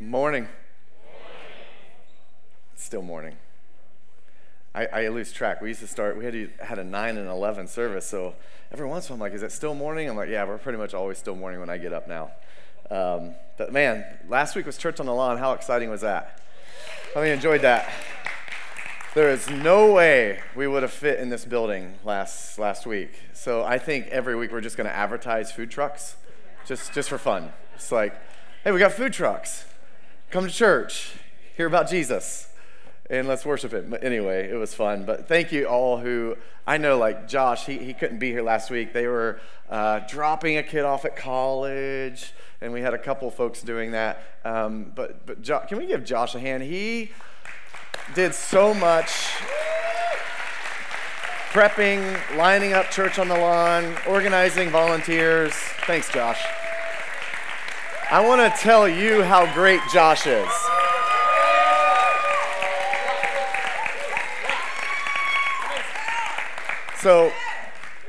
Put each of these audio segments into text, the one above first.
Morning. It's still morning. I, I lose track. We used to start, we had, to, had a 9 and 11 service, so every once in a while I'm like, is it still morning? I'm like, yeah, we're pretty much always still morning when I get up now. Um, but man, last week was Church on the Lawn. How exciting was that? I mean, enjoyed that. There is no way we would have fit in this building last, last week. So I think every week we're just going to advertise food trucks just, just for fun. It's like, hey, we got food trucks come to church, hear about Jesus, and let's worship Him. But anyway, it was fun. But thank you all who, I know like Josh, he, he couldn't be here last week. They were uh, dropping a kid off at college, and we had a couple folks doing that. Um, but but jo- can we give Josh a hand? He did so much prepping, lining up church on the lawn, organizing volunteers. Thanks, Josh. I want to tell you how great Josh is. So,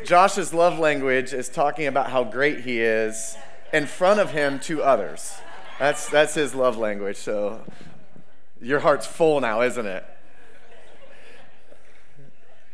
Josh's love language is talking about how great he is in front of him to others. That's, that's his love language. So, your heart's full now, isn't it?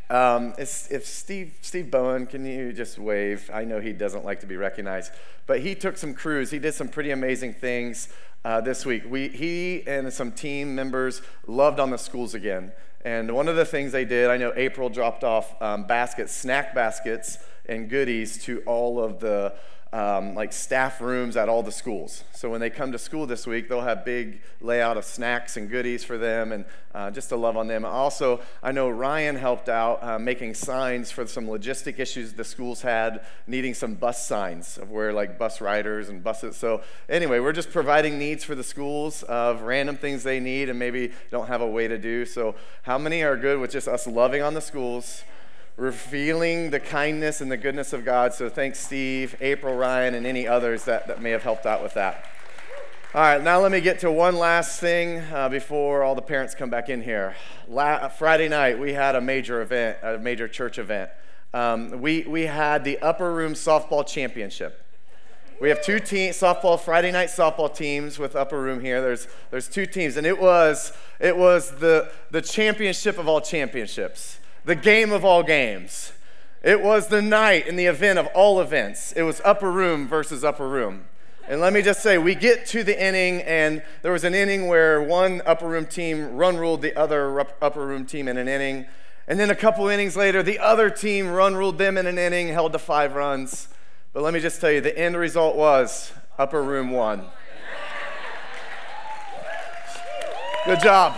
Um, if Steve, Steve Bowen, can you just wave? I know he doesn't like to be recognized, but he took some crews. He did some pretty amazing things uh, this week. We, he and some team members loved on the schools again. And one of the things they did, I know April dropped off um, baskets, snack baskets, and goodies to all of the um, like staff rooms at all the schools. So when they come to school this week, they'll have big layout of snacks and goodies for them, and uh, just to love on them. Also, I know Ryan helped out uh, making signs for some logistic issues the schools had, needing some bus signs of where like bus riders and buses. So anyway, we're just providing needs for the schools of random things they need and maybe don't have a way to do. So how many are good with just us loving on the schools? Revealing the kindness and the goodness of God. So thanks, Steve, April, Ryan, and any others that, that may have helped out with that. All right, now let me get to one last thing uh, before all the parents come back in here. La- Friday night, we had a major event, a major church event. Um, we, we had the Upper Room Softball Championship. We have two teams, softball Friday night softball teams with Upper Room here. There's there's two teams, and it was it was the the championship of all championships the game of all games. It was the night and the event of all events. It was upper room versus upper room. And let me just say, we get to the inning, and there was an inning where one upper room team run ruled the other upper room team in an inning. And then a couple innings later, the other team run ruled them in an inning, held to five runs. But let me just tell you, the end result was upper room won. Good job.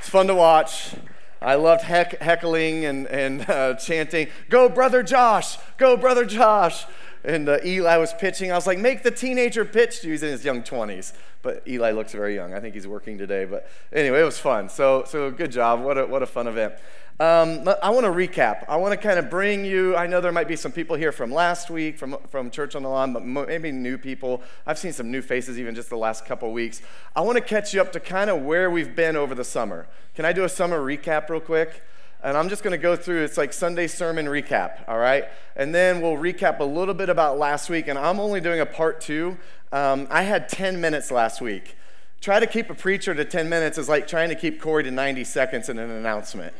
It's fun to watch. I loved heck, heckling and, and uh, chanting, Go, brother Josh! Go, brother Josh! And uh, Eli was pitching. I was like, Make the teenager pitch. He's in his young 20s, but Eli looks very young. I think he's working today. But anyway, it was fun. So, so good job. What a, what a fun event. Um, I want to recap. I want to kind of bring you, I know there might be some people here from last week, from, from Church on the Lawn, but maybe new people. I've seen some new faces even just the last couple weeks. I want to catch you up to kind of where we've been over the summer. Can I do a summer recap real quick? And I'm just going to go through, it's like Sunday sermon recap, all right? And then we'll recap a little bit about last week. And I'm only doing a part two. Um, I had 10 minutes last week. Try to keep a preacher to 10 minutes is like trying to keep Corey to 90 seconds in an announcement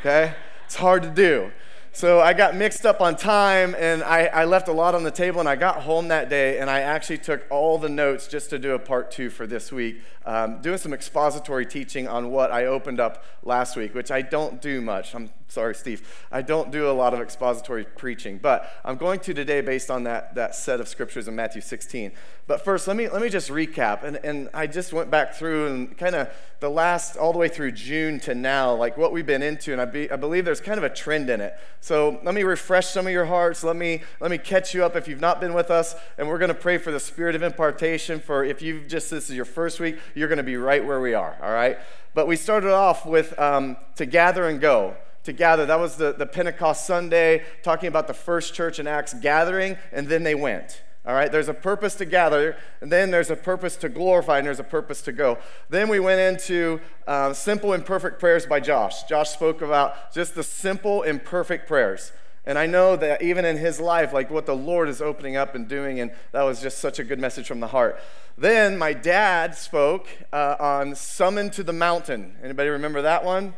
okay? It's hard to do. So I got mixed up on time and I, I, left a lot on the table. And I got home that day and I actually took all the notes just to do a part two for this week, um, doing some expository teaching on what I opened up last week, which I don't do much. I'm sorry, Steve. I don't do a lot of expository preaching, but I'm going to today based on that, that set of scriptures in Matthew 16. But first, let me, let me just recap. And, and I just went back through and kind of the last, all the way through June to now, like what we've been into. And I, be, I believe there's kind of a trend in it. So let me refresh some of your hearts. Let me, let me catch you up if you've not been with us. And we're going to pray for the spirit of impartation. For if you've just, this is your first week, you're going to be right where we are, all right? But we started off with um, to gather and go to gather. That was the, the Pentecost Sunday, talking about the first church in Acts gathering, and then they went. All right, there's a purpose to gather, and then there's a purpose to glorify, and there's a purpose to go. Then we went into uh, simple and perfect prayers by Josh. Josh spoke about just the simple and perfect prayers. And I know that even in his life, like what the Lord is opening up and doing, and that was just such a good message from the heart. Then my dad spoke uh, on Summon to the Mountain. Anybody remember that one?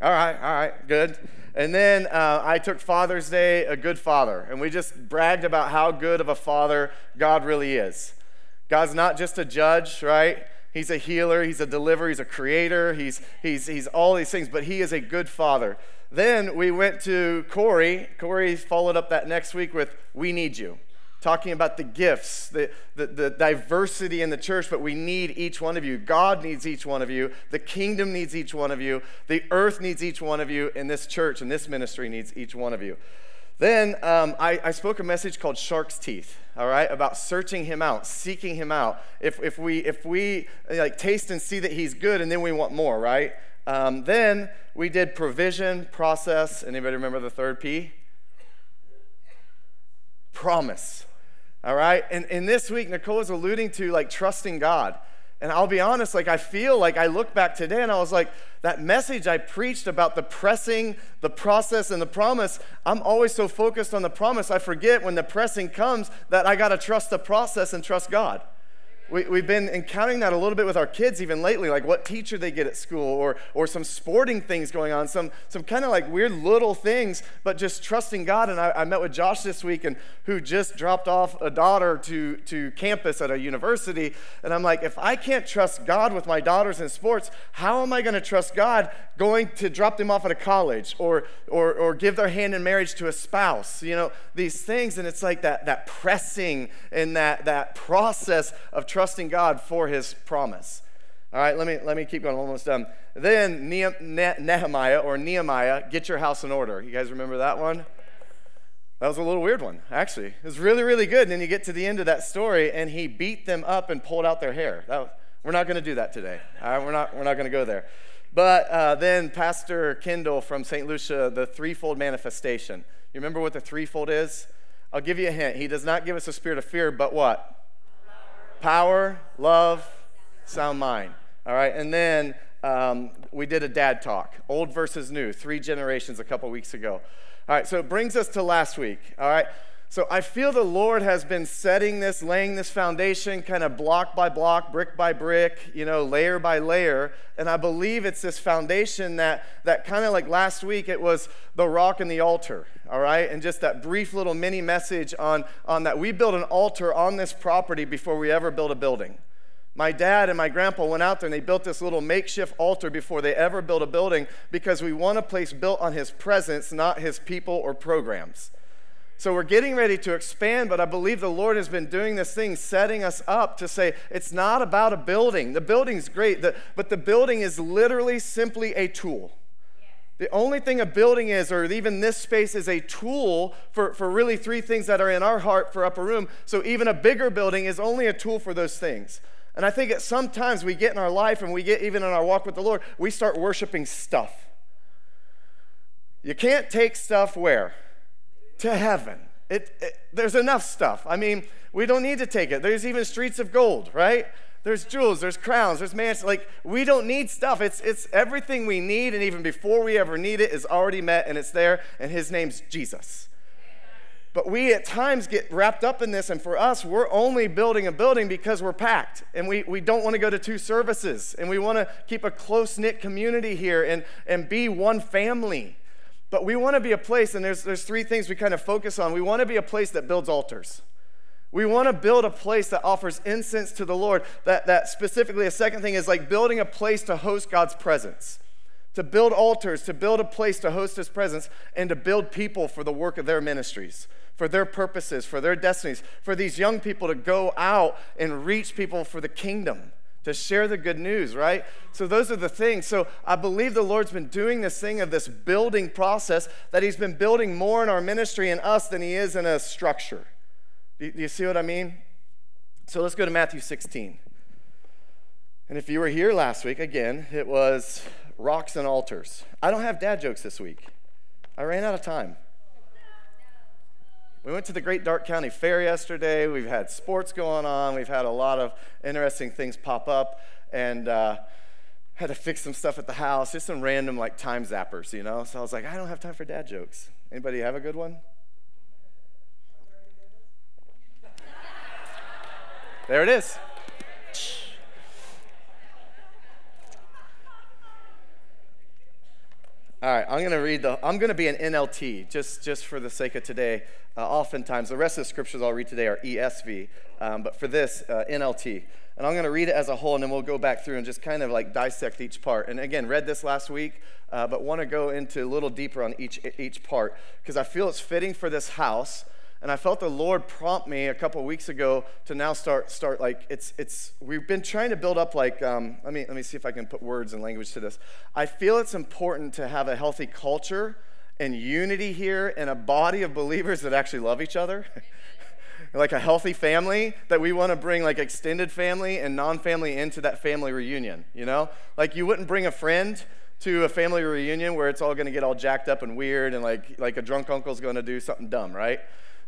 All right, all right, good. And then uh, I took Father's Day, a good father, and we just bragged about how good of a father God really is. God's not just a judge, right? He's a healer, he's a deliverer, he's a creator, he's, he's, he's all these things, but he is a good father. Then we went to Corey. Corey followed up that next week with We Need You, talking about the gifts, the, the, the, diversity in the church, but we need each one of you. God needs each one of you. The kingdom needs each one of you. The earth needs each one of you. And this church and this ministry needs each one of you. Then um, I, I, spoke a message called Shark's Teeth, all right, about searching him out, seeking him out. If, if, we, if we like taste and see that he's good and then we want more, right? Um, then we did provision, process. Anybody remember the third P? Promise. All right? And, and this week, Nicole is alluding to like trusting God. And I'll be honest, like I feel like I look back today and I was like, that message I preached about the pressing, the process, and the promise, I'm always so focused on the promise, I forget when the pressing comes that I got to trust the process and trust God. We, we've been encountering that a little bit with our kids even lately, like what teacher they get at school or, or some sporting things going on, some, some kind of like weird little things, but just trusting God. And I, I met with Josh this week and who just dropped off a daughter to, to campus at a university. And I'm like, if I can't trust God with my daughters in sports, how am I going to trust God going to drop them off at a college or, or, or give their hand in marriage to a spouse? You know, these things. And it's like that, that pressing and that, that process of trusting trusting God for his promise. All right, let me, let me keep going. I'm almost done. Then Nehemiah or Nehemiah, get your house in order. You guys remember that one? That was a little weird one, actually. It was really, really good. And then you get to the end of that story, and he beat them up and pulled out their hair. Was, we're not going to do that today. All right, we're not, we're not going to go there. But uh, then Pastor Kendall from St. Lucia, the threefold manifestation. You remember what the threefold is? I'll give you a hint. He does not give us a spirit of fear, but what? Power, love, sound mind. All right, and then um, we did a dad talk, old versus new, three generations a couple weeks ago. All right, so it brings us to last week. All right, so I feel the Lord has been setting this, laying this foundation kind of block by block, brick by brick, you know, layer by layer. And I believe it's this foundation that, that kind of like last week, it was the rock and the altar, all right? And just that brief little mini message on, on that we build an altar on this property before we ever build a building. My dad and my grandpa went out there and they built this little makeshift altar before they ever built a building because we want a place built on his presence, not his people or programs. So we're getting ready to expand, but I believe the Lord has been doing this thing, setting us up to say it's not about a building. The building's great, but the building is literally simply a tool. The only thing a building is, or even this space, is a tool for, for really three things that are in our heart for upper room. So even a bigger building is only a tool for those things. And I think that sometimes we get in our life and we get even in our walk with the Lord, we start worshiping stuff. You can't take stuff where? To heaven. It, it, there's enough stuff. I mean, we don't need to take it. There's even streets of gold, right? There's jewels, there's crowns, there's mansions. Like, we don't need stuff. It's, it's everything we need, and even before we ever need it, is already met, and it's there, and His name's Jesus. But we at times get wrapped up in this, and for us, we're only building a building because we're packed, and we, we don't want to go to two services, and we want to keep a close knit community here and, and be one family. But we want to be a place, and there's, there's three things we kind of focus on. We want to be a place that builds altars. We want to build a place that offers incense to the Lord. That, that specifically, a second thing is like building a place to host God's presence, to build altars, to build a place to host His presence, and to build people for the work of their ministries, for their purposes, for their destinies, for these young people to go out and reach people for the kingdom to share the good news, right? So, those are the things. So, I believe the Lord's been doing this thing of this building process, that He's been building more in our ministry and us than He is in a structure. Do, you see what I mean? So, let's go to Matthew 16. And if you were here last week, again, it was rocks and altars. I don't have dad jokes this week, I ran out of time. We went to the Great Darke County Fair yesterday. We've had sports going on. We've had a lot of interesting things pop up, and uh, had to fix some stuff at the house, just some random like time zappers, you know. So I was like, I don't have time for dad jokes. Anybody have a good one? There it is. All right, I'm going to read the, I'm going to be an NLT just, just for the sake of today. Uh, oftentimes, the rest of the scriptures I'll read today are ESV, um, but for this, uh, NLT. And I'm going to read it as a whole, and then we'll go back through and just kind of like dissect each part. And again, read this last week, uh, but want to go into a little deeper on each, each part because I feel it's fitting for this house and I felt the Lord prompt me a couple weeks ago to now start start like it's it's we've been trying to build up like um, let me let me see if I can put words and language to this. I feel it's important to have a healthy culture and unity here and a body of believers that actually love each other. like a healthy family that we want to bring like extended family and non-family into that family reunion you know like you wouldn't bring a friend to a family reunion where it's all going to get all jacked up and weird and like like a drunk uncle's going to do something dumb right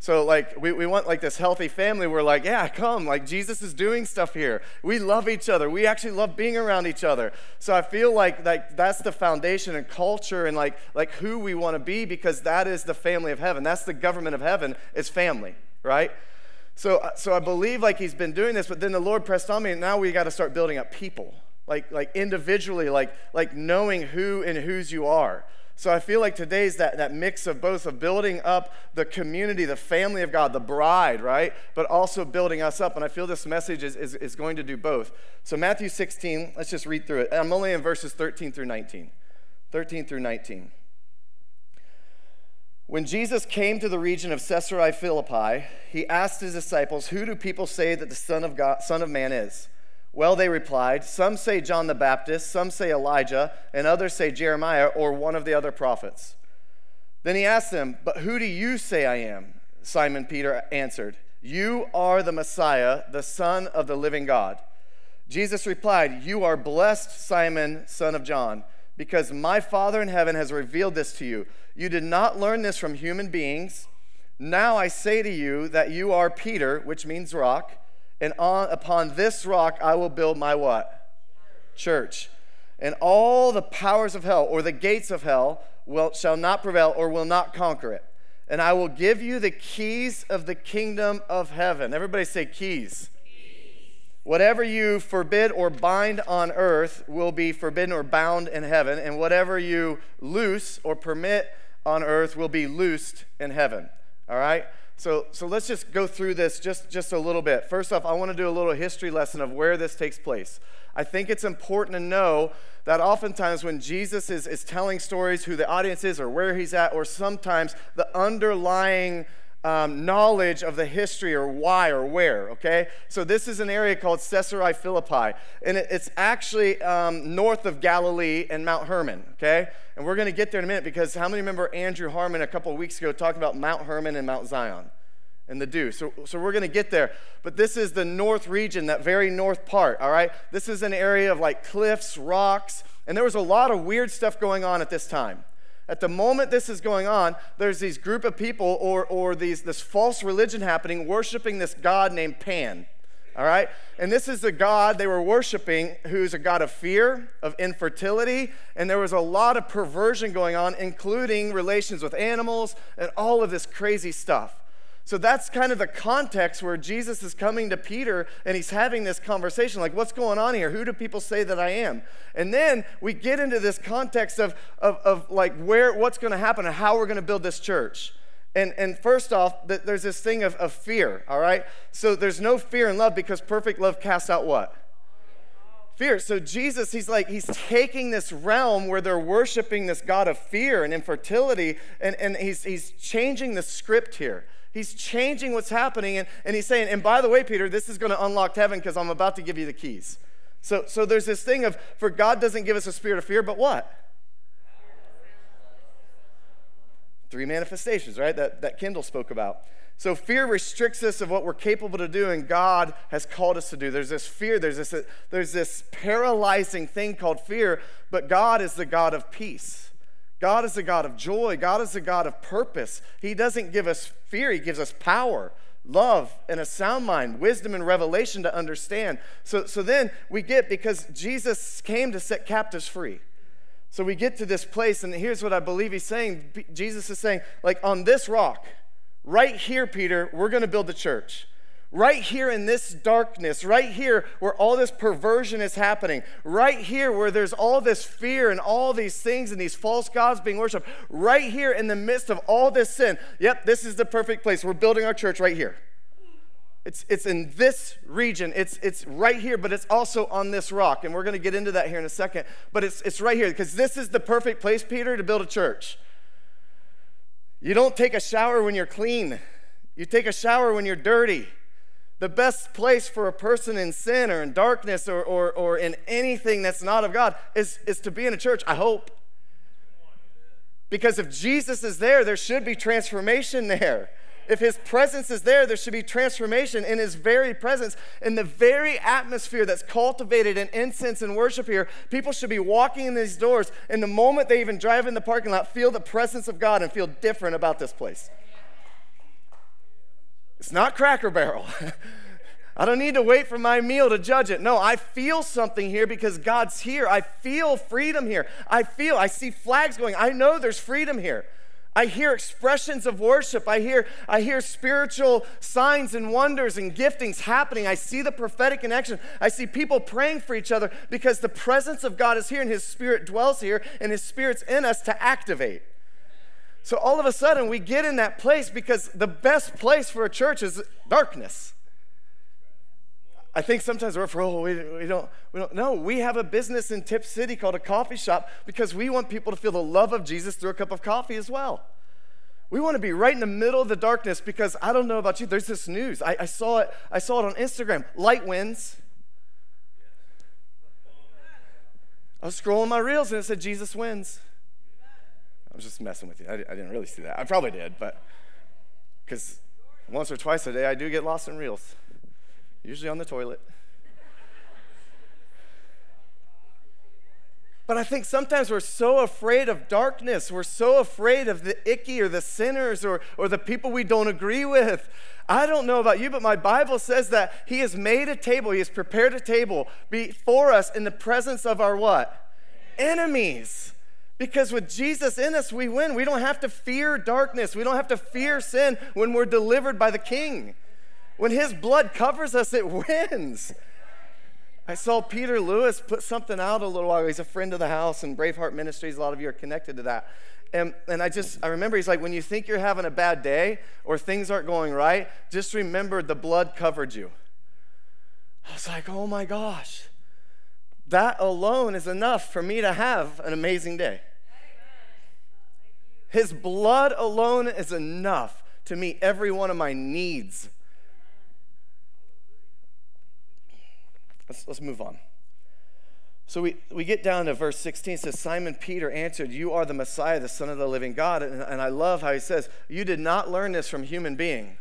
so, like, we, we want like this healthy family. We're like, yeah, come. Like, Jesus is doing stuff here. We love each other. We actually love being around each other. So, I feel like, like that's the foundation and culture and like, like who we want to be because that is the family of heaven. That's the government of heaven, is family, right? So, so I believe like he's been doing this, but then the Lord pressed on me, and now we got to start building up people, like, like individually, like, like knowing who and whose you are. So I feel like today's that, that mix of both of building up the community, the family of God, the bride, right? But also building us up. And I feel this message is, is, is going to do both. So Matthew 16, let's just read through it. I'm only in verses 13 through 19. 13 through 19. When Jesus came to the region of Caesarea Philippi, he asked his disciples, Who do people say that the Son of, God, Son of Man is? Well, they replied, Some say John the Baptist, some say Elijah, and others say Jeremiah or one of the other prophets. Then he asked them, But who do you say I am? Simon Peter answered, You are the Messiah, the Son of the living God. Jesus replied, You are blessed, Simon, son of John, because my Father in heaven has revealed this to you. You did not learn this from human beings. Now I say to you that you are Peter, which means rock and on, upon this rock I will build my what? Church. And all the powers of hell, or the gates of hell, will, shall not prevail or will not conquer it. And I will give you the keys of the kingdom of heaven. Everybody say keys. Whatever you forbid or bind on earth will be forbidden or bound in heaven, and whatever you loose or permit on earth will be loosed in heaven. All right? So, so let's just go through this just, just a little bit. First off, I want to do a little history lesson of where this takes place. I think it's important to know that oftentimes when Jesus is, is telling stories, who the audience is or where he's at, or sometimes the underlying um, knowledge of the history or why or where, okay? So this is an area called Caesarea Philippi, and it, it's actually um, north of Galilee and Mount Hermon, okay? And we're going to get there in a minute because how many remember Andrew Harmon a couple of weeks ago talking about Mount Hermon and Mount Zion? and the dew. So, so we're going to get there. But this is the north region, that very north part, all right? This is an area of like cliffs, rocks, and there was a lot of weird stuff going on at this time. At the moment this is going on, there's these group of people or, or these, this false religion happening worshiping this god named Pan. All right? And this is the God they were worshiping who's a God of fear, of infertility, and there was a lot of perversion going on, including relations with animals and all of this crazy stuff. So that's kind of the context where Jesus is coming to Peter and he's having this conversation like, what's going on here? Who do people say that I am? And then we get into this context of, of, of like where, what's going to happen and how we're going to build this church. And, and first off, there's this thing of, of fear, all right? So there's no fear in love because perfect love casts out what? Fear. So Jesus, he's like, he's taking this realm where they're worshiping this God of fear and infertility, and, and he's, he's changing the script here. He's changing what's happening. And, and he's saying, and by the way, Peter, this is going to unlock heaven because I'm about to give you the keys. So, so there's this thing of, for God doesn't give us a spirit of fear, but what? Three manifestations, right? That, that Kendall spoke about. So fear restricts us of what we're capable to do and God has called us to do. There's this fear, there's this, there's this paralyzing thing called fear, but God is the God of peace. God is a God of joy. God is a God of purpose. He doesn't give us fear, He gives us power, love, and a sound mind, wisdom and revelation to understand. So, so then we get because Jesus came to set captives free. So we get to this place, and here's what I believe he's saying. Jesus is saying, like, on this rock, right here, Peter, we're going to build the church. Right here in this darkness, right here where all this perversion is happening, right here where there's all this fear and all these things and these false gods being worshiped, right here in the midst of all this sin. Yep, this is the perfect place. We're building our church right here. It's, it's in this region. It's, it's right here, but it's also on this rock. And we're going to get into that here in a second. But it's, it's right here because this is the perfect place, Peter, to build a church. You don't take a shower when you're clean, you take a shower when you're dirty. The best place for a person in sin or in darkness or, or, or in anything that's not of God is, is to be in a church, I hope. Because if Jesus is there, there should be transformation there. If his presence is there, there should be transformation in his very presence. In the very atmosphere that's cultivated in incense and worship here, people should be walking in these doors, and the moment they even drive in the parking lot, feel the presence of God and feel different about this place. It's not Cracker Barrel. I don't need to wait for my meal to judge it. No, I feel something here because God's here. I feel freedom here. I feel, I see flags going. I know there's freedom here. I hear expressions of worship. I hear, I hear spiritual signs and wonders and giftings happening. I see the prophetic in action. I see people praying for each other because the presence of God is here and His Spirit dwells here and His Spirit's in us to activate. So all of a sudden, we get in that place because the best place for a church is darkness. I think sometimes we're for, oh, we, we, don't, we don't, no, we have a business in Tipp City called a coffee shop because we want people to feel the love of Jesus through a cup of coffee as well. We want to be right in the middle of the darkness because I don't know about you, there's this news. I, I saw it, I saw it on Instagram. Light wins. I was scrolling my reels and it said Jesus wins. I was just messing with you. I, I didn't really see that. I probably did, but because once or twice a day I do get lost in reels usually on the toilet. But I think sometimes we're so afraid of darkness. We're so afraid of the icky or the sinners or, or the people we don't agree with. I don't know about you, but my Bible says that He has made a table, He has prepared a table before us in the presence of our what? Enemies. Because with Jesus in us, we win. We don't have to fear darkness. We don't have to fear sin when we're delivered by the King. When his blood covers us, it wins. I saw Peter Lewis put something out a little while ago. He's a friend of the house and Braveheart Ministries. A lot of you are connected to that. And, and I just, I remember he's like, when you think you're having a bad day or things aren't going right, just remember the blood covered you. I was like, oh my gosh. That alone is enough for me to have an amazing day. His blood alone is enough to meet every one of my needs Let's, let's move on. So we, we get down to verse 16. It says, Simon Peter answered, You are the Messiah, the Son of the living God. And, and I love how he says, You did not learn this from human being.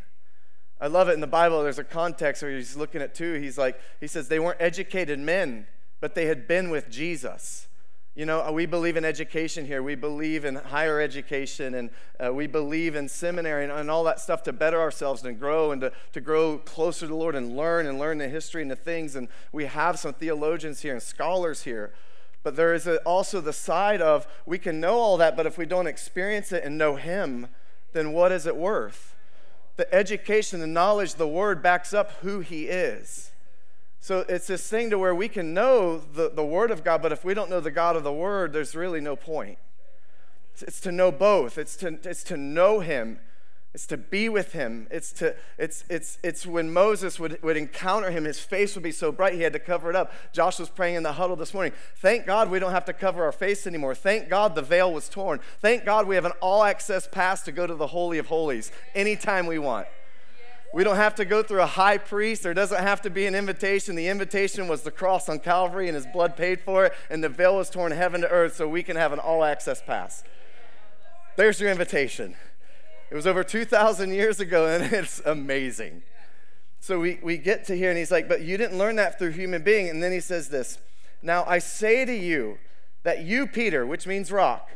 I love it in the Bible. There's a context where he's looking at two. He's like, He says, They weren't educated men, but they had been with Jesus. You know, we believe in education here. We believe in higher education and uh, we believe in seminary and, and, all that stuff to better ourselves and grow and to, to grow closer to the Lord and learn and learn the history and the things. And we have some theologians here and scholars here. But there is a, also the side of we can know all that, but if we don't experience it and know Him, then what is it worth? The education, the knowledge, the Word backs up who He is. So it's this thing to where we can know the, the Word of God, but if we don't know the God of the Word, there's really no point. It's, it's to know both. It's to, it's to know Him. It's to be with Him. It's, to, it's, it's, it's when Moses would, would encounter Him, his face would be so bright he had to cover it up. Josh was praying in the huddle this morning. Thank God we don't have to cover our face anymore. Thank God the veil was torn. Thank God we have an all access pass to go to the Holy of Holies anytime we want. We don't have to go through a high priest. There doesn't have to be an invitation. The invitation was the cross on Calvary, and his blood paid for it, and the veil was torn heaven to earth so we can have an all access pass. There's your invitation. It was over 2,000 years ago, and it's amazing. So we, we get to here, and he's like, But you didn't learn that through human being. And then he says this Now I say to you that you, Peter, which means rock,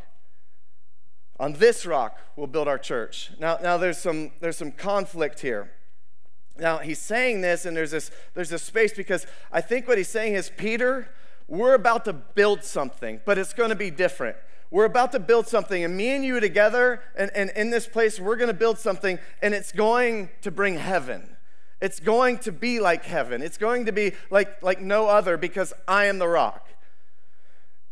on this rock we'll build our church. Now, now there's, some, there's some conflict here. Now he's saying this, and there's this there's this space because I think what he's saying is Peter, we're about to build something, but it's going to be different. We're about to build something, and me and you together, and, and in this place, we're going to build something, and it's going to bring heaven. It's going to be like heaven. It's going to be like, like no other because I am the rock.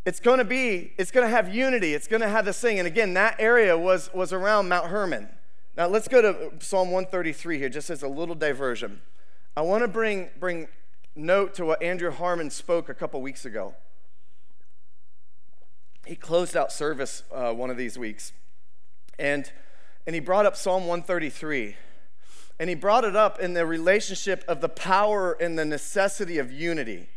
It's going to be, it's going to have unity. It's going to have this thing. And again, that area was, was around Mount Hermon. Now let's go to Psalm 133 here, just as a little diversion. I want to bring, bring note to what Andrew Harmon spoke a couple weeks ago. He closed out service uh, one of these weeks, and, and he brought up Psalm 133. And he brought it up in the relationship of the power and the necessity of unity.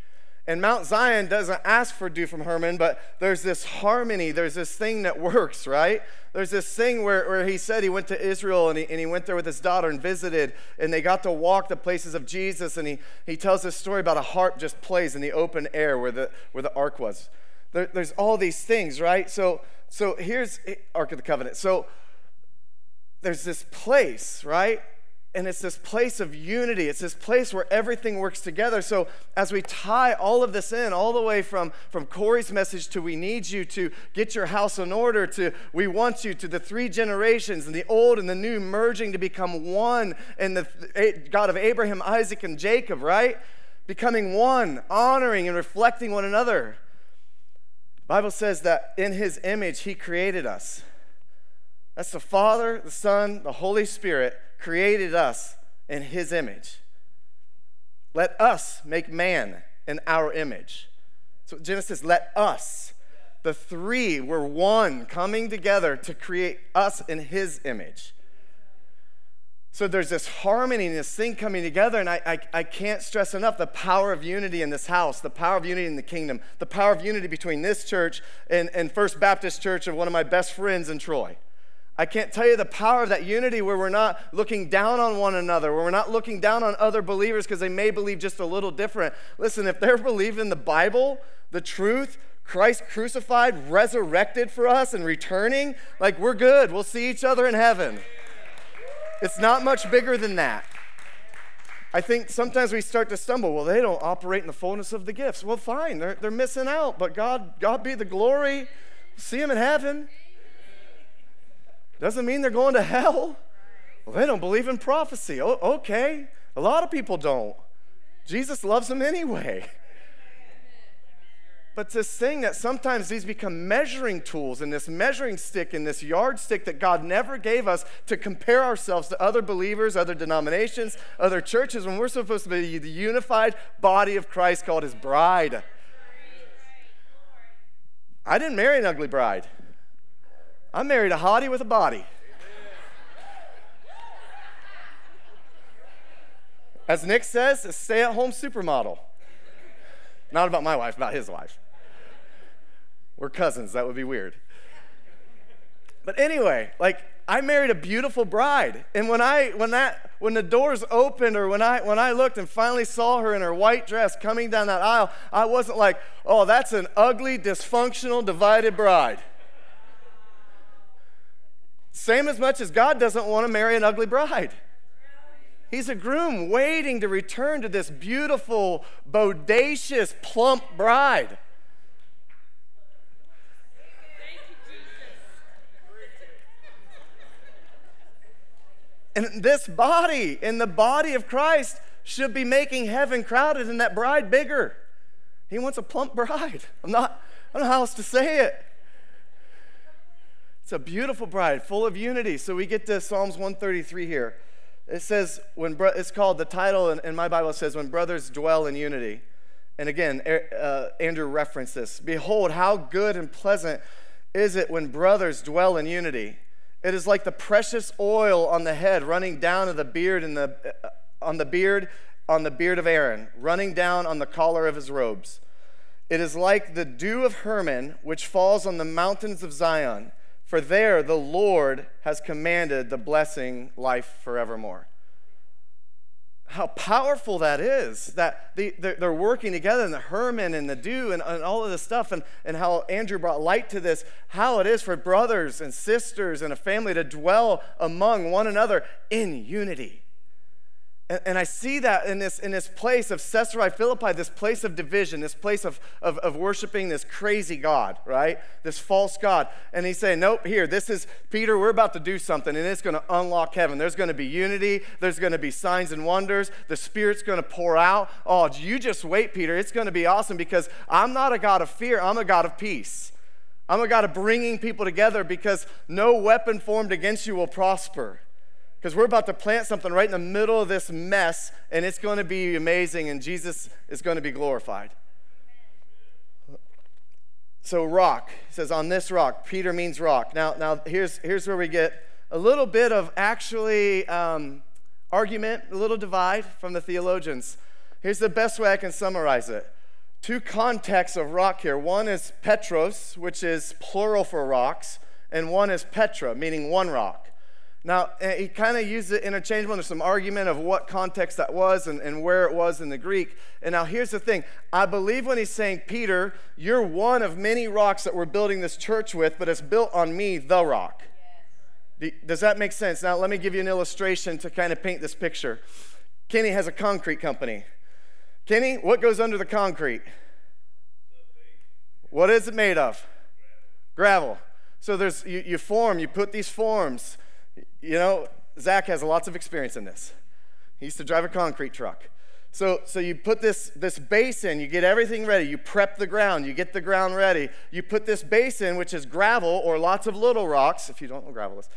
And Mount Zion doesn't ask for dew from Hermon, but there's this harmony, there's this thing that works, right? There's this thing where, where he said he went to Israel and he, and he went there with his daughter and visited, and they got to walk the places of Jesus. And he, he tells this story about a harp just plays in the open air where the, where the ark was. There, there's all these things, right? So, so here's Ark of the Covenant. So there's this place, right? And it's this place of unity. It's this place where everything works together. So, as we tie all of this in, all the way from, from Corey's message to we need you to get your house in order, to we want you, to the three generations and the old and the new merging to become one, and the God of Abraham, Isaac, and Jacob, right? Becoming one, honoring and reflecting one another. The Bible says that in his image, he created us. That's the Father, the Son, the Holy Spirit created us in his image. Let us make man in our image. So Genesis, let us, the three were one coming together to create us in his image. So there's this harmony and this thing coming together, and I, I, I, can't stress enough the power of unity in this house, the power of unity in the kingdom, the power of unity between this church and, and First Baptist Church of one of my best friends in Troy. I can't tell you the power of that unity where we're not looking down on one another, where we're not looking down on other believers because they may believe just a little different. Listen, if they're believing the Bible, the truth, Christ crucified, resurrected for us, and returning, like we're good. We'll see each other in heaven. It's not much bigger than that. I think sometimes we start to stumble. Well, they don't operate in the fullness of the gifts. Well, fine, they're, they're missing out, but God, God be the glory. See them in heaven. Doesn't mean they're going to hell. Well, they don't believe in prophecy. Okay. A lot of people don't. Jesus loves them anyway. But this thing that sometimes these become measuring tools and this measuring stick and this yardstick that God never gave us to compare ourselves to other believers, other denominations, other churches, when we're supposed to be the unified body of Christ called his bride. I didn't marry an ugly bride. I married a hottie with a body. As Nick says, a stay at home supermodel. Not about my wife, about his wife. We're cousins, that would be weird. But anyway, like I married a beautiful bride. And when I when that when the doors opened or when I when I looked and finally saw her in her white dress coming down that aisle, I wasn't like, "Oh, that's an ugly, dysfunctional, divided bride." Same as much as God doesn't want to marry an ugly bride. He's a groom waiting to return to this beautiful, bodacious, plump bride. And this body, in the body of Christ, should be making heaven crowded and that bride bigger. He wants a plump bride. I'm not, I don't know how else to say it. It's a beautiful bride, full of unity. So we get to Psalms 133 here. It says, when bro- it's called, the title in, in, my Bible says, When Brothers Dwell in Unity. And again, uh, Andrew referenced this. Behold, how good and pleasant is it when brothers dwell in unity. It is like the precious oil on the head running down to the beard and the, uh, on the beard on the beard of Aaron, running down on the collar of his robes. It is like the dew of Hermon, which falls on the mountains of Zion. For there the Lord has commanded the blessing life forevermore. How powerful that is that they're working together, and the Hermon and the dew and, and all of this stuff, and, and how Andrew brought light to this, how it is for brothers and sisters and a family to dwell among one another in unity. And, and, I see that in this, in this place of Caesarea Philippi, this place of division, this place of, of, of worshiping this crazy God, right? This false God. And he's saying, Nope, here, this is, Peter, we're about to do something, and it's going to unlock heaven. There's going to be unity, there's going to be signs and wonders, the Spirit's going to pour out. Oh, you just wait, Peter. It's going to be awesome because I'm not a God of fear, I'm a God of peace. I'm a God of bringing people together because no weapon formed against you will prosper because we're about to plant something right in the middle of this mess, and it's going to be amazing, and Jesus is going to be glorified. So, rock says, on this rock. Peter means rock. Now, now here's, here's where we get a little bit of actually um, argument, a little divide from the theologians. Here's the best way I can summarize it two contexts of rock here. One is Petros, which is plural for rocks, and one is Petra, meaning one rock. Now, eh, he kind of used it interchangeable. There's some argument of what context that was and, and where it was in the Greek. And now, here's the thing I believe when he's saying, Peter, you're one of many rocks that we're building this church with, but it's built on me, the rock. Yes. Does that make sense? Now, let me give you an illustration to kind of paint this picture. Kenny has a concrete company. Kenny, what goes under the concrete? What is it made of? Gravel. So there's you, you form, you put these forms you know, Zach has lots of experience in this. He used to drive a concrete truck. So, so you put this, this base in, you get everything ready, you prep the ground, you get the ground ready, you put this base in, which is gravel or lots of little rocks, if you don't know gravel is,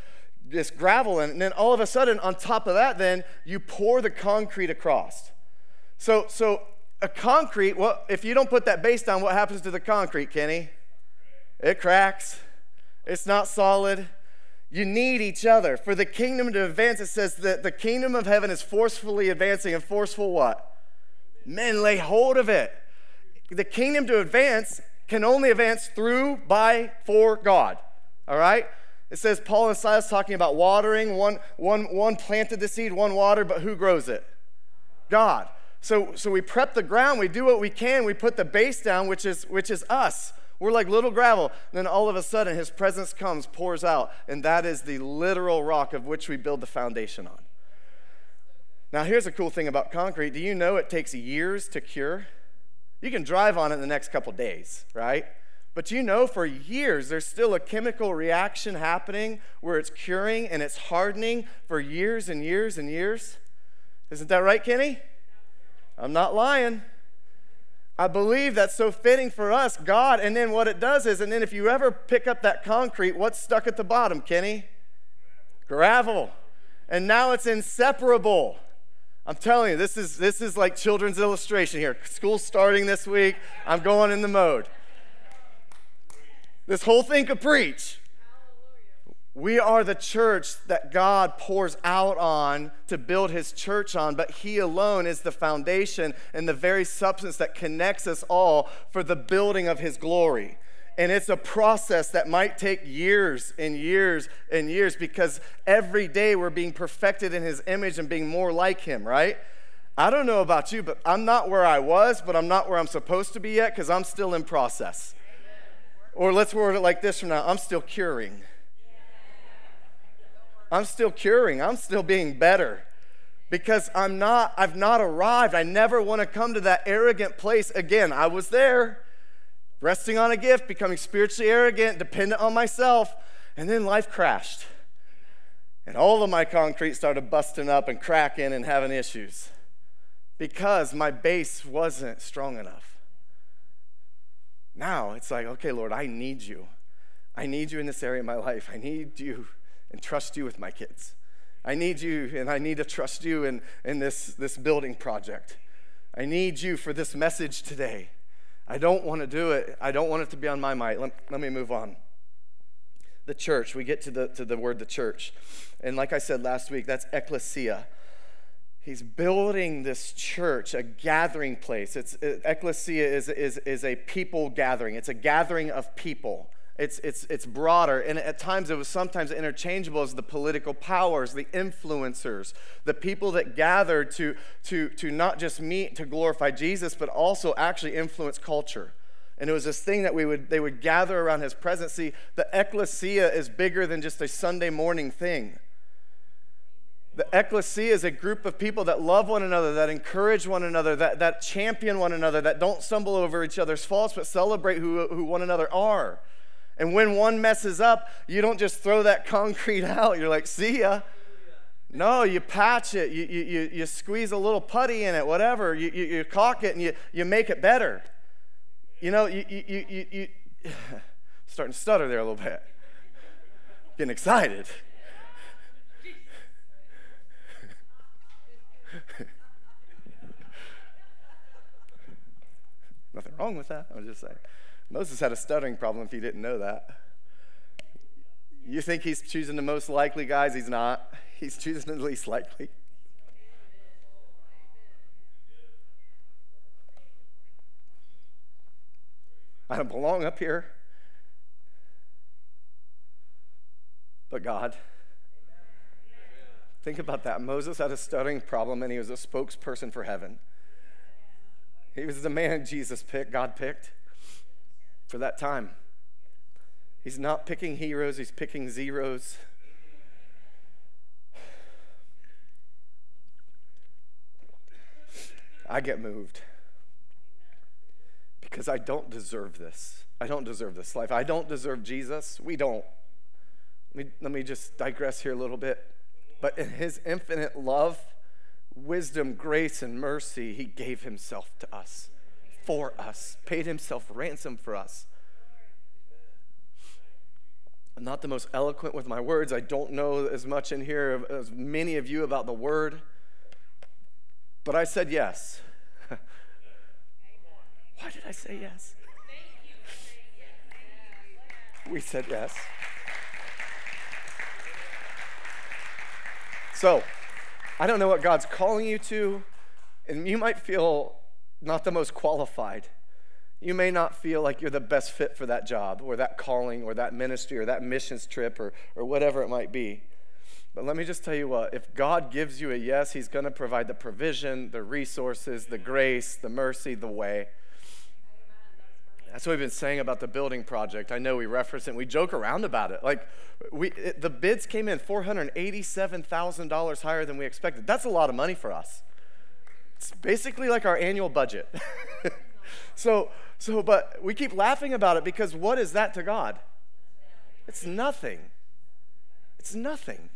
this gravel in, and then all of a sudden, on top of that, then you pour the concrete across. So, so a concrete, well, if you don't put that base down, what happens to the concrete, Kenny? It cracks. It's not solid. You need each other. For the kingdom to advance, it says that the kingdom of heaven is forcefully advancing. And forceful what? Men lay hold of it. The kingdom to advance can only advance through, by, for God. All right? It says Paul and Silas talking about watering. One, one, one planted the seed, one watered, but who grows it? God. So, so we prep the ground, we do what we can, we put the base down, which is, which is us. We're like little gravel. And then all of a sudden, his presence comes, pours out, and that is the literal rock of which we build the foundation on. Now, here's a cool thing about concrete. Do you know it takes years to cure? You can drive on it in the next couple days, right? But you know, for years, there's still a chemical reaction happening where it's curing and it's hardening for years and years and years. Isn't that right, Kenny? I'm not lying. I believe that's so fitting for us, God. And then what it does is, and then if you ever pick up that concrete, what's stuck at the bottom, Kenny? Gravel. And now it's inseparable. I'm telling you, this is, this is like children's illustration here. School's starting this week. I'm going in the mode. This whole thing could preach. We are the church that God pours out on to build his church on, but he alone is the foundation and the very substance that connects us all for the building of his glory. And it's a process that might take years and years and years because every day we're being perfected in his image and being more like him, right? I don't know about you, but I'm not where I was, but I'm not where I'm supposed to be yet because I'm still in process. Or let's word it like this from now I'm still curing. I'm still curing. I'm still being better because I'm not, I've not arrived. I never want to come to that arrogant place again. I was there, resting on a gift, becoming spiritually arrogant, dependent on myself, and then life crashed. And all of my concrete started busting up and cracking and having issues because my base wasn't strong enough. Now it's like, okay, Lord, I need you. I need you in this area of my life. I need you and trust you with my kids. I need you, and I need to trust you in, in this, this building project. I need you for this message today. I don't want to do it. I don't want it to be on my mind. Let, let me move on. The church, we get to the, to the word the church. And like I said last week, that's ecclesia. He's building this church, a gathering place. It's, ecclesia is, is, is a people gathering, it's a gathering of people. It's, it's, it's broader. And at times it was sometimes interchangeable as the political powers, the influencers, the people that gathered to, to, to not just meet to glorify Jesus, but also actually influence culture. And it was this thing that we would, they would gather around his presence. See, the ecclesia is bigger than just a Sunday morning thing. The ecclesia is a group of people that love one another, that encourage one another, that, that champion one another, that don't stumble over each other's faults, but celebrate who, who one another are. And when one messes up, you don't just throw that concrete out. You're like, see ya. No, you patch it, you, you, you squeeze a little putty in it, whatever. You, you, you caulk it and you, you make it better. You know, you, you, you, you, starting to stutter there a little bit. Getting excited. Nothing wrong with that. I'm just saying. Moses had a stuttering problem if you didn't know that. You think he's choosing the most likely guys? He's not. He's choosing the least likely. I don't belong up here. But God. Think about that. Moses had a stuttering problem and he was a spokesperson for heaven. He was the man Jesus picked, God picked for that time. He's not picking heroes, he's picking zeros. I get moved because I don't deserve this. I don't deserve this life. I don't deserve Jesus. We don't. Let me, let me just digress here a little bit. But in his infinite love, wisdom, grace, and mercy, he gave himself to us, for us, paid himself ransom for us. I'm not the most eloquent with my words. I don't know as much in here as many of you about the word. But I said yes. Why did I say yes? We said yes. So, I don't know what God's calling you to, and you might feel not the most qualified. You may not feel like you're the best fit for that job or that calling or that ministry or that missions trip or, or whatever it might be. But let me just tell you what if God gives you a yes, He's going to provide the provision, the resources, the grace, the mercy, the way. That's what we've been saying about the building project. I know we reference it, we joke around about it. Like, we, it, the bids came in $487,000 higher than we expected. That's a lot of money for us. It's basically like our annual budget. so, so, but we keep laughing about it because what is that to God? It's nothing. It's nothing.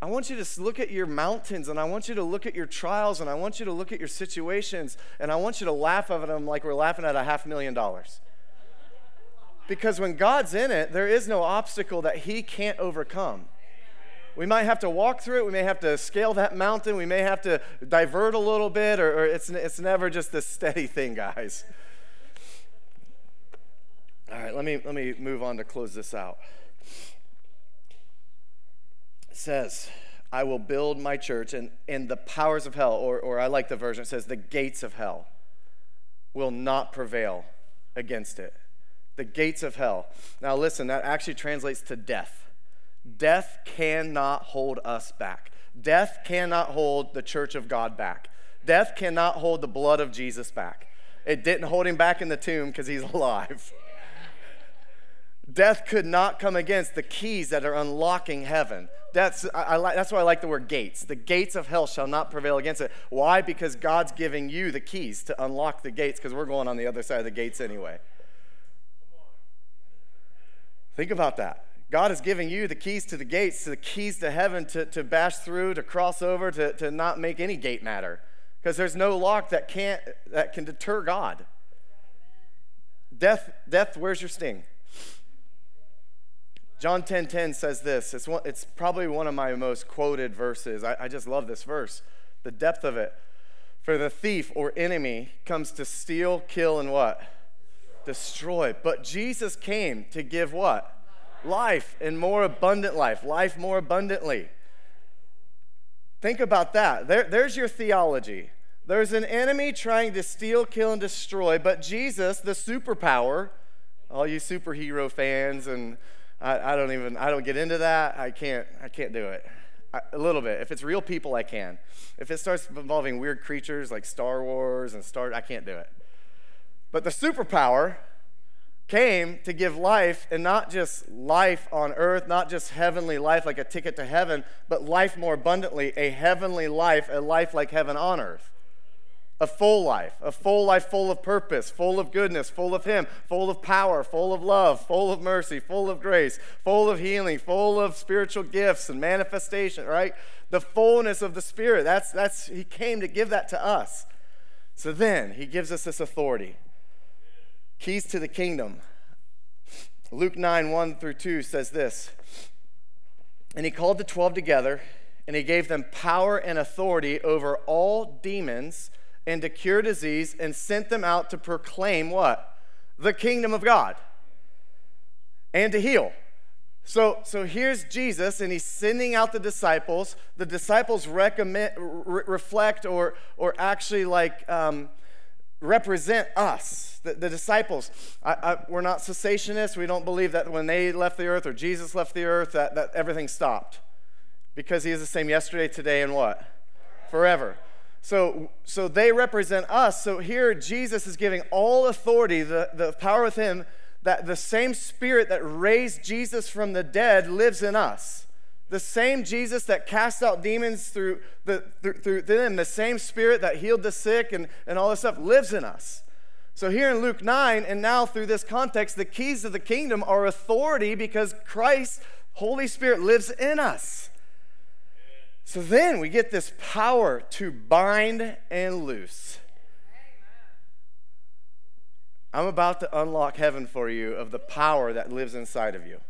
I want you to look at your mountains and I want you to look at your trials and I want you to look at your situations and I want you to laugh at them like we're laughing at a half million dollars. Because when God's in it, there is no obstacle that He can't overcome. We might have to walk through it. We may have to scale that mountain. We may have to divert a little bit, or, or it's, it's never just this steady thing, guys. All right, let me, let me move on to close this out says, I will build my church, and, and the powers of hell, or, or I like the version, it says, the gates of hell will not prevail against it. The gates of hell. Now, listen, that actually translates to death. Death cannot hold us back. Death cannot hold the church of God back. Death cannot hold the blood of Jesus back. It didn't hold him back in the tomb because he's alive. Death could not come against the keys that are unlocking heaven. That's, I, I that's why I like the word gates. The gates of hell shall not prevail against it. Why? Because God's giving you the keys to unlock the gates because we're going on the other side of the gates anyway. Think about that. God is giving you the keys to the gates, to the keys to heaven to, to bash through, to cross over, to, to not make any gate matter. Because there's no lock that can't that can deter God. Death, death, where's your sting? John 10:10 10, 10 says this. It's, one, it's probably one of my most quoted verses. I, I just love this verse. The depth of it. For the thief or enemy comes to steal, kill, and what? Destroy. But Jesus came to give what? Life and more abundant life. Life more abundantly. Think about that. There, there's your theology. There's an enemy trying to steal, kill, and destroy, but Jesus, the superpower, all you superhero fans and I, I don't even, I don't get into that. I can't, I can't do it. I, a little bit. If it's real people, I can. If it starts involving weird creatures like Star Wars and Star, I can't do it. But the superpower came to give life, and not just life on earth, not just heavenly life like a ticket to heaven, but life more abundantly, a heavenly life, a life like heaven on earth. A full life, a full life full of purpose, full of goodness, full of Him, full of power, full of love, full of mercy, full of grace, full of healing, full of spiritual gifts and manifestation, right? The fullness of the Spirit. That's, that's, He came to give that to us. So then, He gives us this authority. Keys to the kingdom. Luke 9, 1 through 2 says this And he called the 12 together, and he gave them power and authority over all demons and to cure disease, and sent them out to proclaim what? The kingdom of God and to heal. So, so here's Jesus, and he's sending out the disciples. The disciples recommend, re- reflect or, or actually like um, represent us, the, the disciples. I, I, we're not cessationists. We don't believe that when they left the earth or Jesus left the earth, that, that everything stopped. Because he is the same yesterday, today, and what? Forever. So, so they represent us. So here Jesus is giving all authority, the, the power with him, that the same spirit that raised Jesus from the dead lives in us. The same Jesus that cast out demons through, the, through, through them, the same spirit that healed the sick and, and all this stuff lives in us. So here in Luke 9, and now through this context, the keys of the kingdom are authority because Christ, Holy Spirit, lives in us. So then we get this power to bind and loose. I'm about to unlock heaven for you of the power that lives inside of you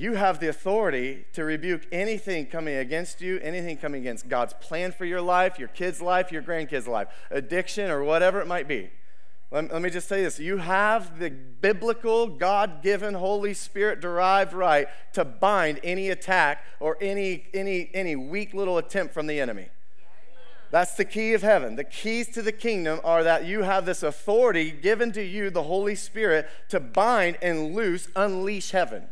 you have the authority to rebuke anything coming against you, anything coming against God's plan for your life, your kid's life, your grandkid's life, addiction, or whatever it might be. Let, let me just say this you have the biblical, God given, Holy Spirit derived right to bind any attack or any, any, any weak little attempt from the enemy. That's the key of heaven. The keys to the kingdom are that you have this authority given to you, the Holy Spirit, to bind and loose, unleash heaven.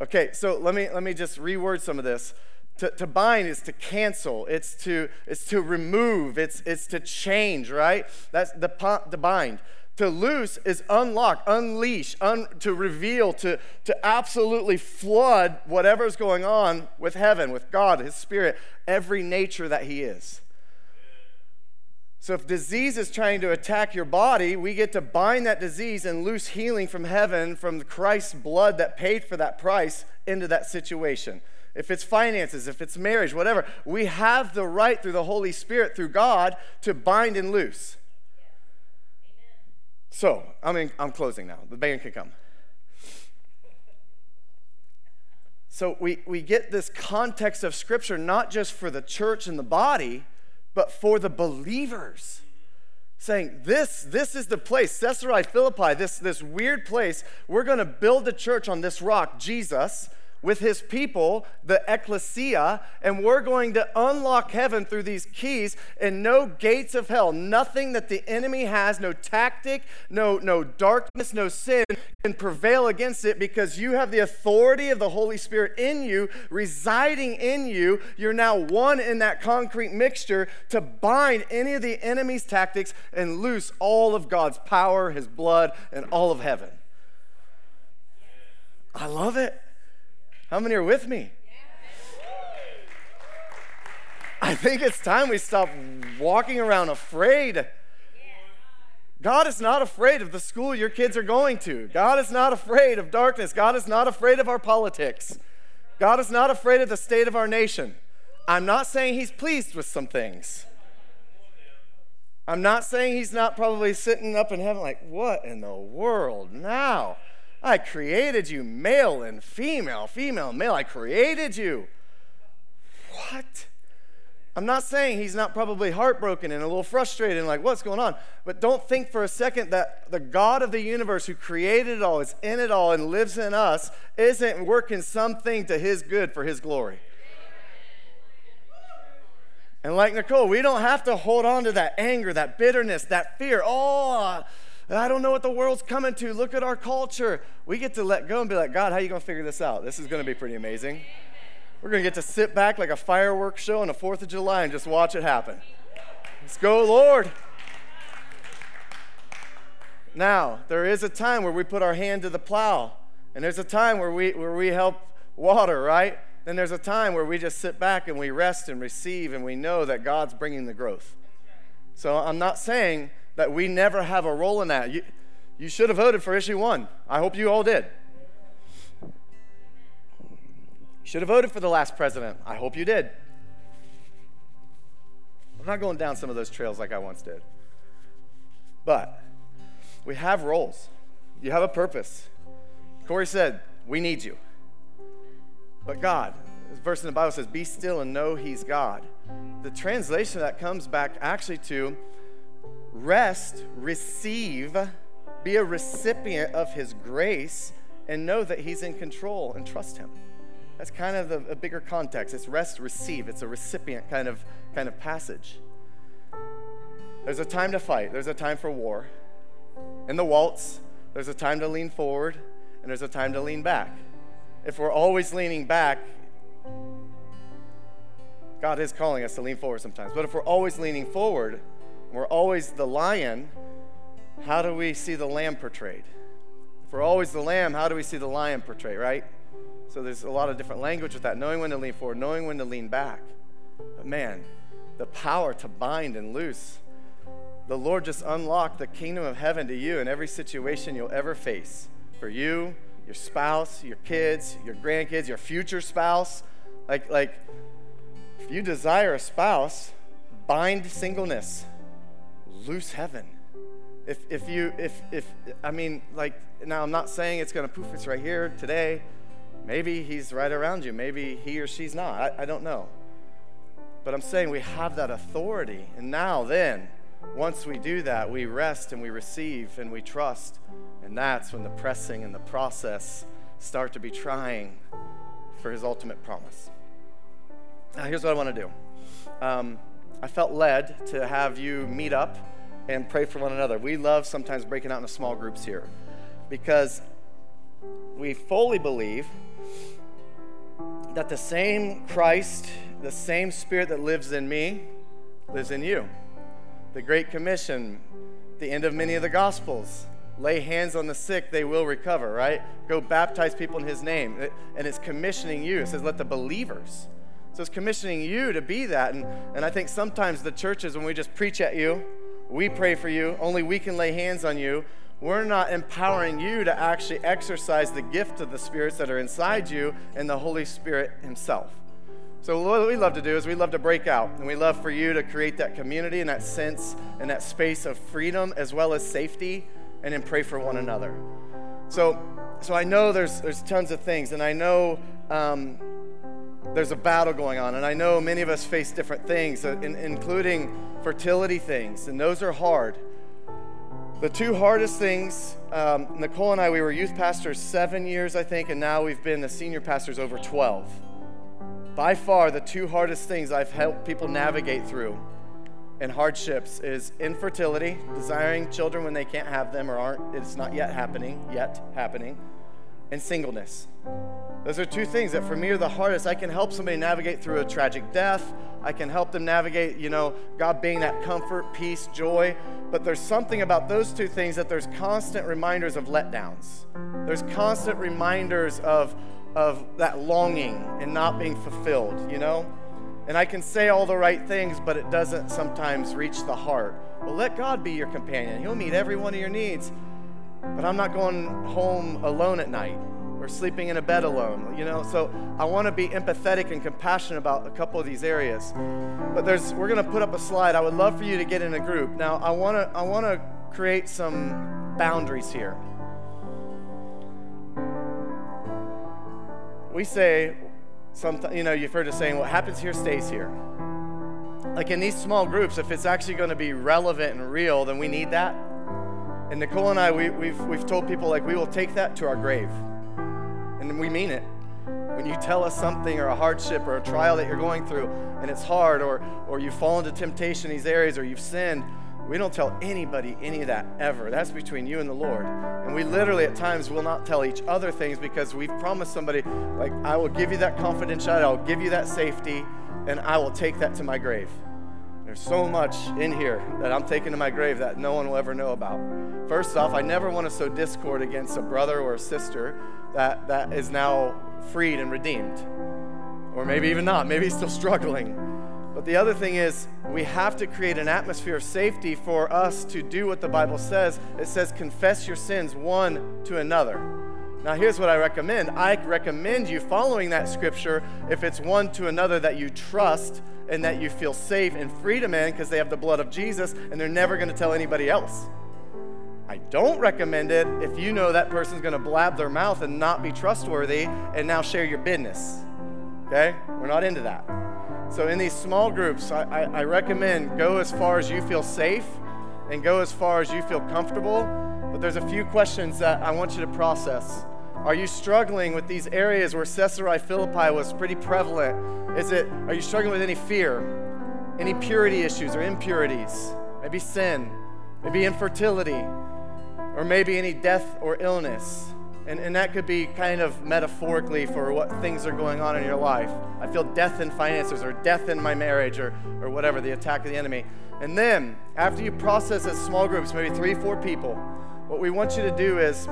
Okay, so let me let me just reword some of this. To, to bind is to cancel. It's to it's to remove. It's it's to change. Right? That's the the bind. To loose is unlock, unleash, un, to reveal, to, to absolutely flood whatever's going on with heaven, with God, His Spirit, every nature that He is. So, if disease is trying to attack your body, we get to bind that disease and loose healing from heaven, from Christ's blood that paid for that price, into that situation. If it's finances, if it's marriage, whatever, we have the right through the Holy Spirit, through God, to bind and loose. So, I mean, I'm closing now. The band can come. So, we, we get this context of Scripture not just for the church and the body but for the believers. Saying, this, this is the place, Caesarea Philippi, this, this weird place. We're going to build a church on this rock, Jesus with his people, the ecclesia, and we're going to unlock heaven through these keys and no gates of hell. Nothing that the enemy has, no tactic, no, no darkness, no sin can prevail against it because you have the authority of the Holy Spirit in you, residing in you. You're now one in that concrete mixture to bind any of the enemy's tactics and loose all of God's power, his blood, and all of heaven. I love it. How many are with me? I think it's time we stop walking around afraid. God is not afraid of the school your kids are going to. God is not afraid of darkness. God is not afraid of our politics. God is not afraid of the state of our nation. I'm not saying he's pleased with some things. I'm not saying he's not probably sitting up in heaven like, what in the world now? I created you male and female, female, male. I created you. What? I'm not saying he's not probably heartbroken and a little frustrated and like, what's going on? But don't think for a second that the God of the universe who created it all, is in it all, and lives in us, isn't working something to his good for his glory. And like Nicole, we don't have to hold on to that anger, that bitterness, that fear. Oh, I don't know what the world's coming to. Look at our culture. We get to let go and be like, God, how are you going to figure this out? This is going to be pretty amazing. We're going to get to sit back like a fireworks show on the 4th of July and just watch it happen. Let's go, Lord. Now, there is a time where we put our hand to the plow, and there's a time where we, where we help water, right? Then there's a time where we just sit back and we rest and receive, and we know that God's bringing the growth. So I'm not saying that we never have a role in that. You, you should have voted for issue one. I hope you all did. You should have voted for the last president. I hope you did. I'm not going down some of those trails like I once did. But we have roles. You have a purpose. Corey said, We need you. But God, this verse in the Bible says, Be still and know He's God. The translation that comes back actually to rest, receive, be a recipient of His grace, and know that He's in control and trust Him. That's kind of the, a bigger context. It's rest, receive. It's a recipient kind of, kind of passage. There's a time to fight, there's a time for war. In the waltz, there's a time to lean forward, and there's a time to lean back if we're always leaning back, God is calling us to lean forward sometimes. But if we're always leaning forward, we're always the lion, how do we see the lamb portrayed? If we're always the lamb, how do we see the lion portrayed, right? So there's a lot of different language with that, knowing when to lean forward, knowing when to lean back. But man, the power to bind and loose. The Lord just unlocked the kingdom of heaven to you in every situation you'll ever face. For you, your spouse, your kids, your grandkids, your future spouse. Like, like if you desire a spouse, bind singleness, loose heaven. If, if you, if, if, I mean, like, now I'm not saying it's going to poof, it's right here today. Maybe he's right around you. Maybe he or she's not. I, I don't know. But I'm saying we have that authority. And now, then, once we do that, we rest and we receive and we trust. And that's when the pressing and the process start to be trying for his ultimate promise. Now, here's what I want to do um, I felt led to have you meet up and pray for one another. We love sometimes breaking out into small groups here because we fully believe that the same Christ, the same Spirit that lives in me, lives in you the Great Commission, the end of many of the Gospels. Lay hands on the sick, they will recover, right? Go baptize people in His name. And it's commissioning you. It says, let the believers. So it's commissioning you to be that. And, and I think sometimes the churches, when we just preach at you, we pray for you, only we can lay hands on you. We're not empowering you to actually exercise the gift of the spirits that are inside you and the Holy Spirit Himself. So, what we love to do is we love to break out, and we love for you to create that community and that sense and that space of freedom as well as safety, and then pray for one another. So, so I know there's there's tons of things, and I know um, there's a battle going on, and I know many of us face different things, uh, including fertility things, and those are hard. The two hardest things, um, Nicole and I, we were youth pastors seven years, I think, and now we've been the senior pastors over 12 by far the two hardest things I've helped people navigate through and hardships is infertility, desiring children when they can't have them or aren't, it's not yet happening, yet happening, and singleness. Those are two things that for me are the hardest. I can help somebody navigate through a tragic death. I can help them navigate, you know, God being that comfort, peace, joy. But there's something about those two things that there's constant reminders of letdowns. There's constant reminders of of that longing and not being fulfilled, you know? And I can say all the right things, but it doesn't sometimes reach the heart. Well, let God be your companion. He'll meet every one of your needs. But I'm not going home alone at night or sleeping in a bed alone, you know? So I want to be empathetic and compassionate about a couple of these areas. But there's we're going to put up a slide. I would love for you to get in a group. Now, I want to I want to create some boundaries here. we say, sometimes, you know, you've heard us saying, what happens here stays here. Like in these small groups, if it's actually going to be relevant and real, then we need that. And Nicole and I, we, we've, we've told people, like, we will take that to our grave. And we mean it. When you tell us something or a hardship or a trial that you're going through and it's hard, or, or you fall into temptation in these areas, or you've sinned, we don't tell anybody any of that ever. That's between you and the Lord. And we literally at times will not tell each other things because we've promised somebody, like, I will give you that confidentiality, I'll give you that safety, and I will take that to my grave. There's so much in here that I'm taking to my grave that no one will ever know about. First off, I never want to sow discord against a brother or a sister that, that is now freed and redeemed. Or maybe even not, maybe he's still struggling. But the other thing is, we have to create an atmosphere of safety for us to do what the Bible says. It says, confess your sins one to another. Now, here's what I recommend I recommend you following that scripture if it's one to another that you trust and that you feel safe and freedom in because they have the blood of Jesus and they're never going to tell anybody else. I don't recommend it if you know that person's going to blab their mouth and not be trustworthy and now share your business. Okay? We're not into that. So, in these small groups, I, I, I, recommend go as far as you feel safe and go as far as you feel comfortable. But there's a few questions that I want you to process. Are you struggling with these areas where Caesarea Philippi was pretty prevalent? Is it, are you struggling with any fear, any purity issues or impurities? Maybe sin, maybe infertility, or maybe any death or illness? And, and that could be kind of metaphorically for what things are going on in your life. I feel death in finances or death in my marriage or, or whatever, the attack of the enemy. And then, after you process as small groups, maybe three, four people, what we want you to do is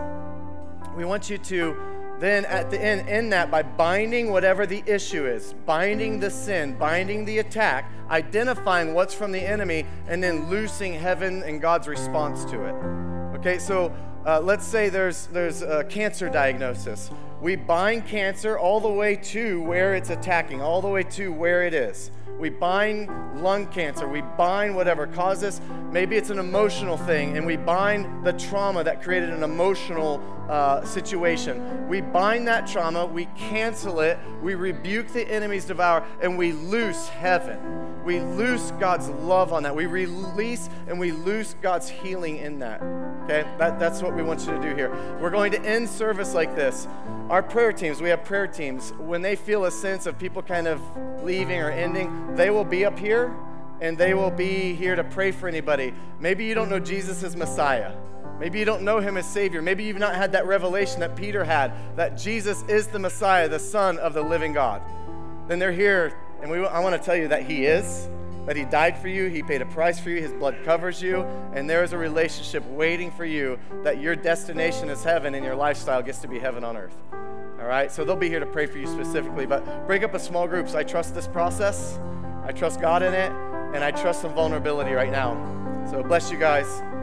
we want you to then at the end end that by binding whatever the issue is binding the sin binding the attack identifying what's from the enemy and then loosing heaven and god's response to it okay so uh, let's say there's, there's a cancer diagnosis. We bind cancer all the way to where it's attacking, all the way to where it is. We bind lung cancer. We bind whatever causes. Maybe it's an emotional thing, and we bind the trauma that created an emotional uh, situation. We bind that trauma, we cancel it, we rebuke the enemy's devour, and we loose heaven. We loose God's love on that. We release and we loose God's healing in that. Okay? That, that's what we want you to do here. We're going to end service like this. Our prayer teams, we have prayer teams. When they feel a sense of people kind of leaving or ending, they will be up here and they will be here to pray for anybody. Maybe you don't know Jesus as Messiah. Maybe you don't know him as Savior. Maybe you've not had that revelation that Peter had that Jesus is the Messiah, the Son of the living God. Then they're here, and we, I want to tell you that He is, that He died for you, He paid a price for you, His blood covers you, and there is a relationship waiting for you that your destination is heaven and your lifestyle gets to be heaven on earth. All right? So they'll be here to pray for you specifically, but break up a small groups. I trust this process, I trust God in it, and I trust some vulnerability right now. So bless you guys.